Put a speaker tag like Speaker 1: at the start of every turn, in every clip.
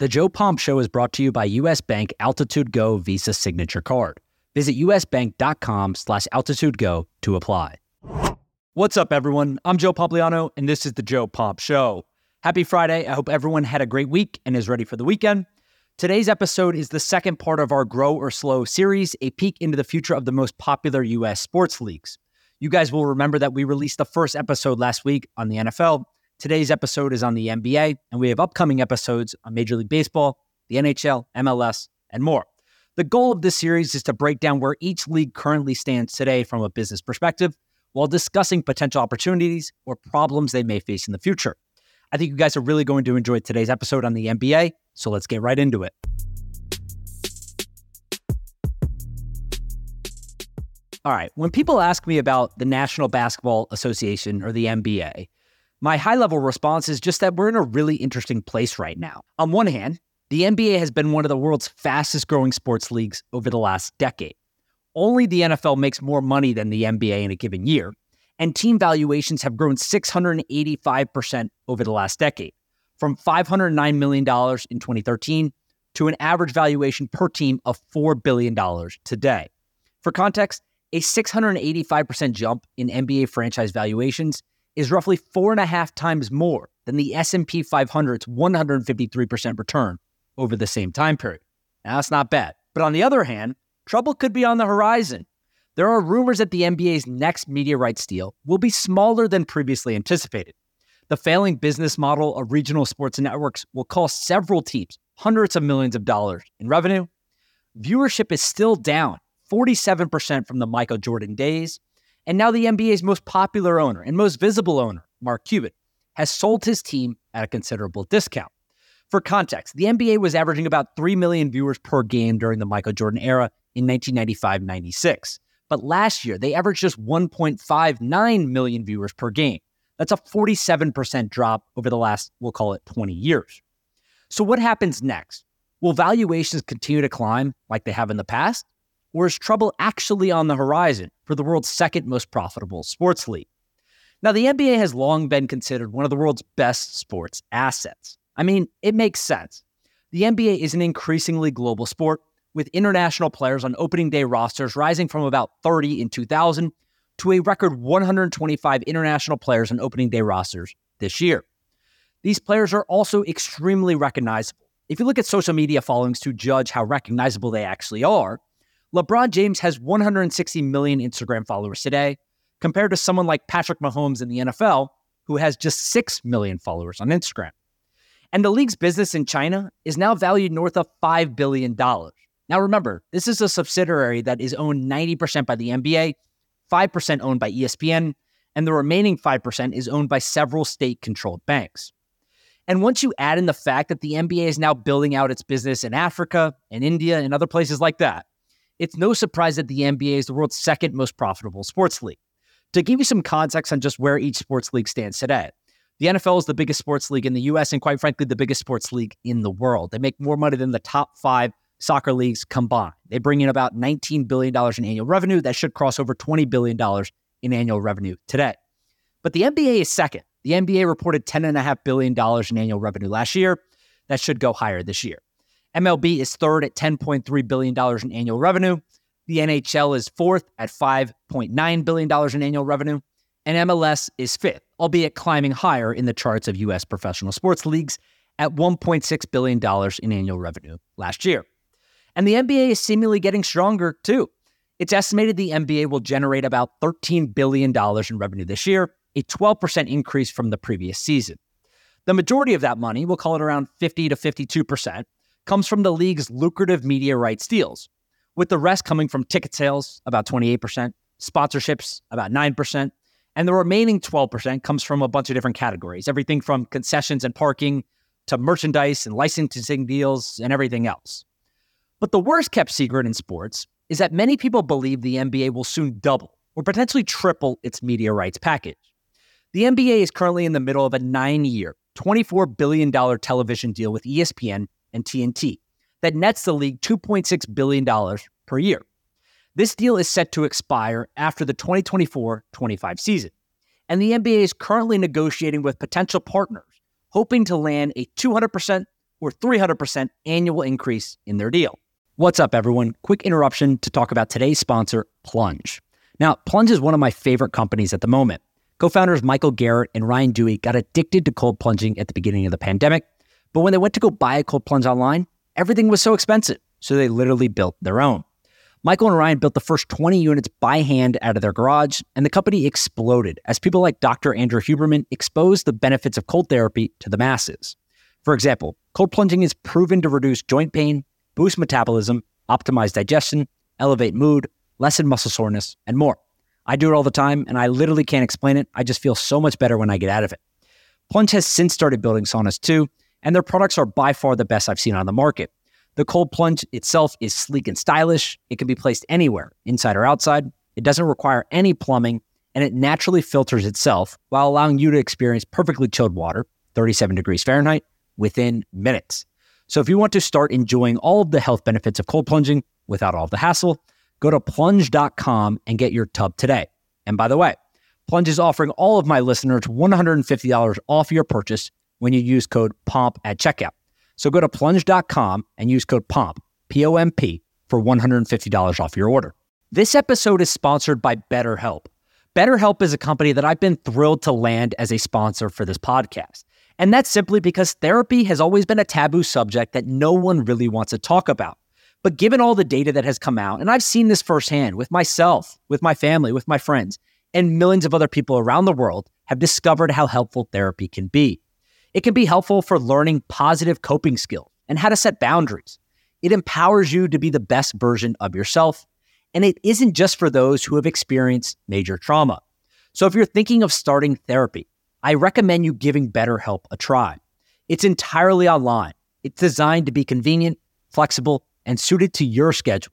Speaker 1: The Joe Pomp Show is brought to you by U.S. Bank Altitude Go Visa Signature Card. Visit usbank.com slash altitudego to apply. What's up, everyone? I'm Joe Pompliano, and this is the Joe Pomp Show. Happy Friday. I hope everyone had a great week and is ready for the weekend. Today's episode is the second part of our Grow or Slow series, a peek into the future of the most popular U.S. sports leagues. You guys will remember that we released the first episode last week on the NFL. Today's episode is on the NBA, and we have upcoming episodes on Major League Baseball, the NHL, MLS, and more. The goal of this series is to break down where each league currently stands today from a business perspective while discussing potential opportunities or problems they may face in the future. I think you guys are really going to enjoy today's episode on the NBA, so let's get right into it. All right, when people ask me about the National Basketball Association or the NBA, my high level response is just that we're in a really interesting place right now. On one hand, the NBA has been one of the world's fastest growing sports leagues over the last decade. Only the NFL makes more money than the NBA in a given year, and team valuations have grown 685% over the last decade, from $509 million in 2013 to an average valuation per team of $4 billion today. For context, a 685% jump in NBA franchise valuations is roughly four and a half times more than the S&P 500's 153% return over the same time period. Now, that's not bad. But on the other hand, trouble could be on the horizon. There are rumors that the NBA's next media rights deal will be smaller than previously anticipated. The failing business model of regional sports networks will cost several teams hundreds of millions of dollars in revenue. Viewership is still down 47% from the Michael Jordan days. And now the NBA's most popular owner and most visible owner, Mark Cuban, has sold his team at a considerable discount. For context, the NBA was averaging about 3 million viewers per game during the Michael Jordan era in 1995 96. But last year, they averaged just 1.59 million viewers per game. That's a 47% drop over the last, we'll call it 20 years. So, what happens next? Will valuations continue to climb like they have in the past? Or is trouble actually on the horizon for the world's second most profitable sports league? Now, the NBA has long been considered one of the world's best sports assets. I mean, it makes sense. The NBA is an increasingly global sport with international players on opening day rosters rising from about 30 in 2000 to a record 125 international players on opening day rosters this year. These players are also extremely recognizable. If you look at social media followings to judge how recognizable they actually are, LeBron James has 160 million Instagram followers today, compared to someone like Patrick Mahomes in the NFL, who has just 6 million followers on Instagram. And the league's business in China is now valued north of $5 billion. Now, remember, this is a subsidiary that is owned 90% by the NBA, 5% owned by ESPN, and the remaining 5% is owned by several state controlled banks. And once you add in the fact that the NBA is now building out its business in Africa and India and other places like that, it's no surprise that the NBA is the world's second most profitable sports league. To give you some context on just where each sports league stands today, the NFL is the biggest sports league in the US and, quite frankly, the biggest sports league in the world. They make more money than the top five soccer leagues combined. They bring in about $19 billion in annual revenue. That should cross over $20 billion in annual revenue today. But the NBA is second. The NBA reported $10.5 billion in annual revenue last year. That should go higher this year. MLB is third at $10.3 billion in annual revenue. The NHL is fourth at $5.9 billion in annual revenue. And MLS is fifth, albeit climbing higher in the charts of U.S. professional sports leagues at $1.6 billion in annual revenue last year. And the NBA is seemingly getting stronger too. It's estimated the NBA will generate about $13 billion in revenue this year, a 12% increase from the previous season. The majority of that money, we'll call it around 50 to 52%, comes from the league's lucrative media rights deals, with the rest coming from ticket sales, about 28%, sponsorships, about 9%, and the remaining 12% comes from a bunch of different categories, everything from concessions and parking to merchandise and licensing deals and everything else. But the worst kept secret in sports is that many people believe the NBA will soon double or potentially triple its media rights package. The NBA is currently in the middle of a nine year, $24 billion television deal with ESPN and TNT that nets the league $2.6 billion per year. This deal is set to expire after the 2024 25 season, and the NBA is currently negotiating with potential partners, hoping to land a 200% or 300% annual increase in their deal. What's up, everyone? Quick interruption to talk about today's sponsor, Plunge. Now, Plunge is one of my favorite companies at the moment. Co founders Michael Garrett and Ryan Duey got addicted to cold plunging at the beginning of the pandemic, but when they went to go buy a cold plunge online, everything was so expensive, so they literally built their own. Michael and Ryan built the first 20 units by hand out of their garage, and the company exploded as people like Dr. Andrew Huberman exposed the benefits of cold therapy to the masses. For example, cold plunging is proven to reduce joint pain, boost metabolism, optimize digestion, elevate mood, lessen muscle soreness, and more. I do it all the time, and I literally can't explain it. I just feel so much better when I get out of it. Plunge has since started building saunas too, and their products are by far the best I've seen on the market. The cold plunge itself is sleek and stylish. It can be placed anywhere, inside or outside. It doesn't require any plumbing, and it naturally filters itself while allowing you to experience perfectly chilled water, 37 degrees Fahrenheit, within minutes. So if you want to start enjoying all of the health benefits of cold plunging without all the hassle, go to plunge.com and get your tub today. And by the way, Plunge is offering all of my listeners $150 off your purchase when you use code POMP at checkout. So go to plunge.com and use code POMP, P O M P, for $150 off your order. This episode is sponsored by BetterHelp. BetterHelp is a company that I've been thrilled to land as a sponsor for this podcast. And that's simply because therapy has always been a taboo subject that no one really wants to talk about. But given all the data that has come out, and I've seen this firsthand with myself, with my family, with my friends, and millions of other people around the world have discovered how helpful therapy can be. It can be helpful for learning positive coping skills and how to set boundaries. It empowers you to be the best version of yourself. And it isn't just for those who have experienced major trauma. So if you're thinking of starting therapy, I recommend you giving BetterHelp a try. It's entirely online. It's designed to be convenient, flexible, and suited to your schedule.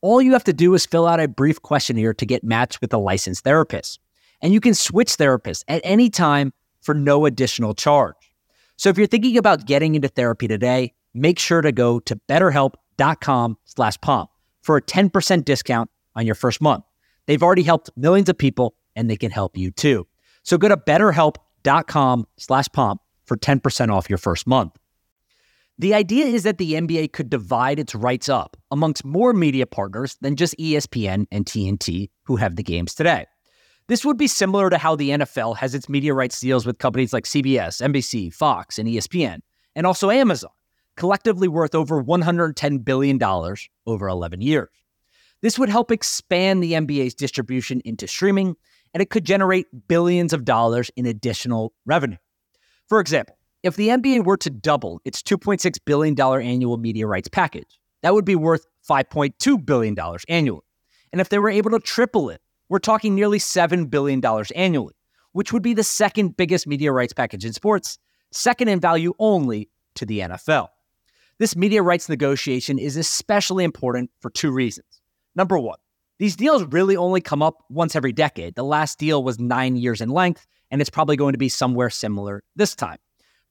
Speaker 1: All you have to do is fill out a brief questionnaire to get matched with a licensed therapist. And you can switch therapists at any time for no additional charge. So if you're thinking about getting into therapy today, make sure to go to betterhelp.com slash pomp for a 10% discount on your first month. They've already helped millions of people and they can help you too. So go to betterhelp.com slash pomp for 10% off your first month. The idea is that the NBA could divide its rights up amongst more media partners than just ESPN and TNT who have the games today. This would be similar to how the NFL has its media rights deals with companies like CBS, NBC, Fox, and ESPN, and also Amazon, collectively worth over $110 billion over 11 years. This would help expand the NBA's distribution into streaming, and it could generate billions of dollars in additional revenue. For example, if the NBA were to double its $2.6 billion annual media rights package, that would be worth $5.2 billion annually. And if they were able to triple it, we're talking nearly $7 billion annually, which would be the second biggest media rights package in sports, second in value only to the NFL. This media rights negotiation is especially important for two reasons. Number one, these deals really only come up once every decade. The last deal was nine years in length, and it's probably going to be somewhere similar this time.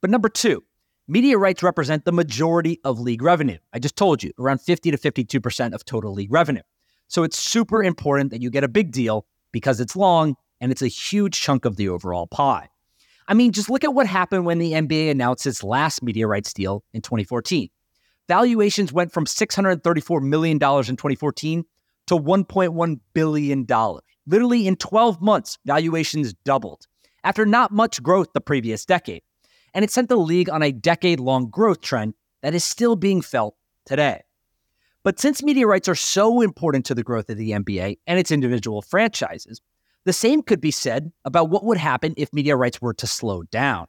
Speaker 1: But number two, media rights represent the majority of league revenue. I just told you, around 50 to 52% of total league revenue. So it's super important that you get a big deal because it's long and it's a huge chunk of the overall pie. I mean, just look at what happened when the NBA announced its last media rights deal in 2014. Valuations went from $634 million in 2014 to $1.1 billion. Literally in 12 months, valuations doubled after not much growth the previous decade. And it sent the league on a decade long growth trend that is still being felt today. But since media rights are so important to the growth of the NBA and its individual franchises, the same could be said about what would happen if media rights were to slow down.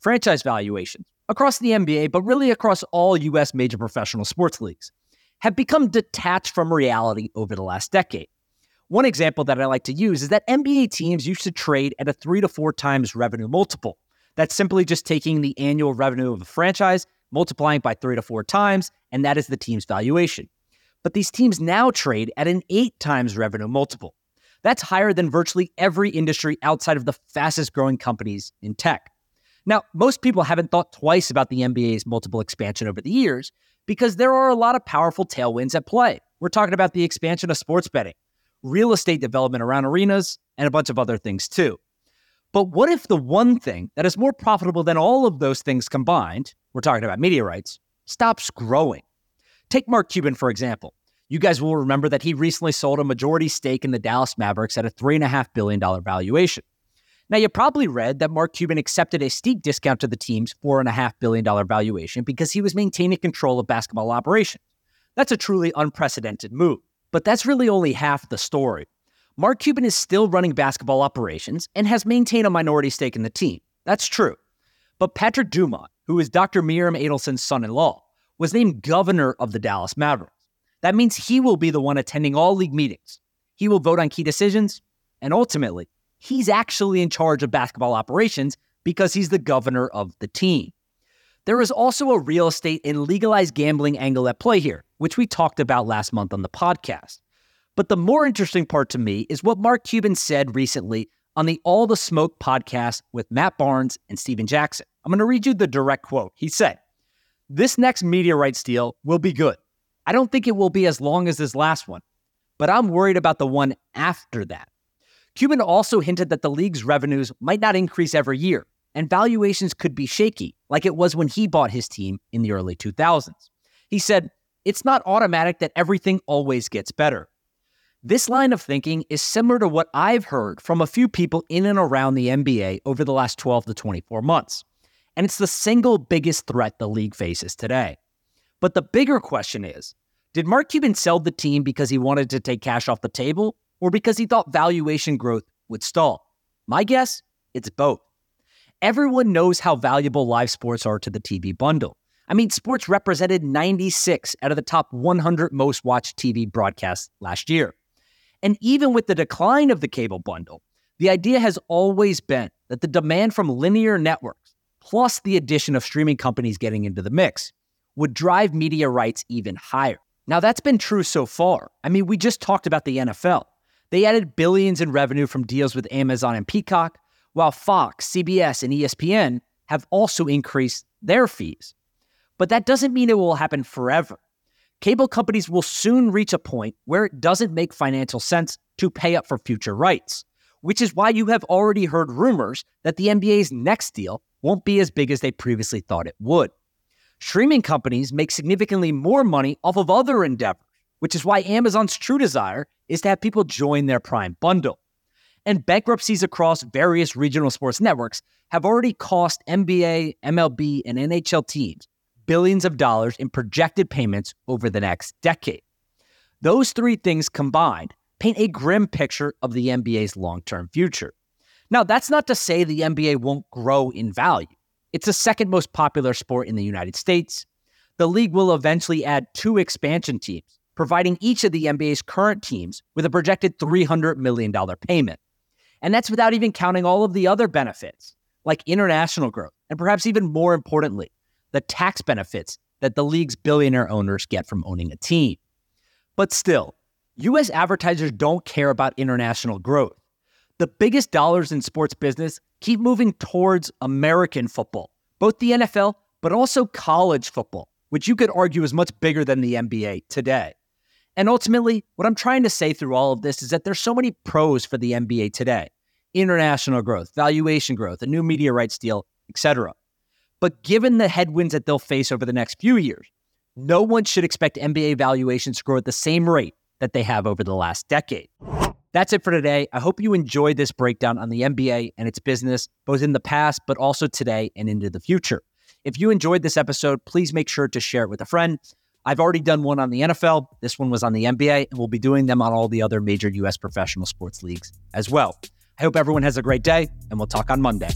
Speaker 1: Franchise valuations across the NBA, but really across all US major professional sports leagues, have become detached from reality over the last decade. One example that I like to use is that NBA teams used to trade at a three to four times revenue multiple. That's simply just taking the annual revenue of a franchise multiplying by three to four times, and that is the team's valuation. But these teams now trade at an eight times revenue multiple. That's higher than virtually every industry outside of the fastest growing companies in tech. Now, most people haven't thought twice about the NBA's multiple expansion over the years because there are a lot of powerful tailwinds at play. We're talking about the expansion of sports betting, real estate development around arenas, and a bunch of other things too. But what if the one thing that is more profitable than all of those things combined, we're talking about rights, stops growing? Take Mark Cuban, for example. You guys will remember that he recently sold a majority stake in the Dallas Mavericks at a $3.5 billion valuation. Now, you probably read that Mark Cuban accepted a steep discount to the team's $4.5 billion valuation because he was maintaining control of basketball operations. That's a truly unprecedented move. But that's really only half the story. Mark Cuban is still running basketball operations and has maintained a minority stake in the team. That's true. But Patrick Dumont, who is Dr. Miriam Adelson's son in law, was named governor of the Dallas Mavericks. That means he will be the one attending all league meetings. He will vote on key decisions, and ultimately, he's actually in charge of basketball operations because he's the governor of the team. There is also a real estate and legalized gambling angle at play here, which we talked about last month on the podcast. But the more interesting part to me is what Mark Cuban said recently on the All the Smoke podcast with Matt Barnes and Stephen Jackson. I'm going to read you the direct quote. He said, This next media rights deal will be good. I don't think it will be as long as this last one, but I'm worried about the one after that. Cuban also hinted that the league's revenues might not increase every year, and valuations could be shaky, like it was when he bought his team in the early 2000s. He said, It's not automatic that everything always gets better. This line of thinking is similar to what I've heard from a few people in and around the NBA over the last 12 to 24 months. And it's the single biggest threat the league faces today. But the bigger question is did Mark Cuban sell the team because he wanted to take cash off the table or because he thought valuation growth would stall? My guess, it's both. Everyone knows how valuable live sports are to the TV bundle. I mean, sports represented 96 out of the top 100 most watched TV broadcasts last year. And even with the decline of the cable bundle, the idea has always been that the demand from linear networks, plus the addition of streaming companies getting into the mix, would drive media rights even higher. Now, that's been true so far. I mean, we just talked about the NFL. They added billions in revenue from deals with Amazon and Peacock, while Fox, CBS, and ESPN have also increased their fees. But that doesn't mean it will happen forever cable companies will soon reach a point where it doesn't make financial sense to pay up for future rights, which is why you have already heard rumors that the NBA's next deal won't be as big as they previously thought it would. Streaming companies make significantly more money off of other endeavors, which is why Amazon's true desire is to have people join their Prime bundle. And bankruptcies across various regional sports networks have already cost NBA, MLB, and NHL teams billions of dollars in projected payments over the next decade. Those three things combined paint a grim picture of the NBA's long term future. Now, that's not to say the NBA won't grow in value. It's the second most popular sport in the United States. The league will eventually add two expansion teams, providing each of the NBA's current teams with a projected $300 million payment. And that's without even counting all of the other benefits, like international growth, and perhaps even more importantly, the tax benefits that the league's billionaire owners get from owning a team. But still, US advertisers don't care about international growth. The biggest dollars in sports business keep moving towards American football, both the NFL, but also college football, which you could argue is much bigger than the NBA today. And ultimately, what I'm trying to say through all of this is that there's so many pros for the NBA today international growth, valuation growth, a new media rights deal, etc. But given the headwinds that they'll face over the next few years, no one should expect NBA valuations to grow at the same rate that they have over the last decade. That's it for today. I hope you enjoyed this breakdown on the NBA and its business, both in the past, but also today and into the future. If you enjoyed this episode, please make sure to share it with a friend. I've already done one on the NFL. This one was on the NBA, and we'll be doing them on all the other major U.S. professional sports leagues as well. I hope everyone has a great day, and we'll talk on Monday.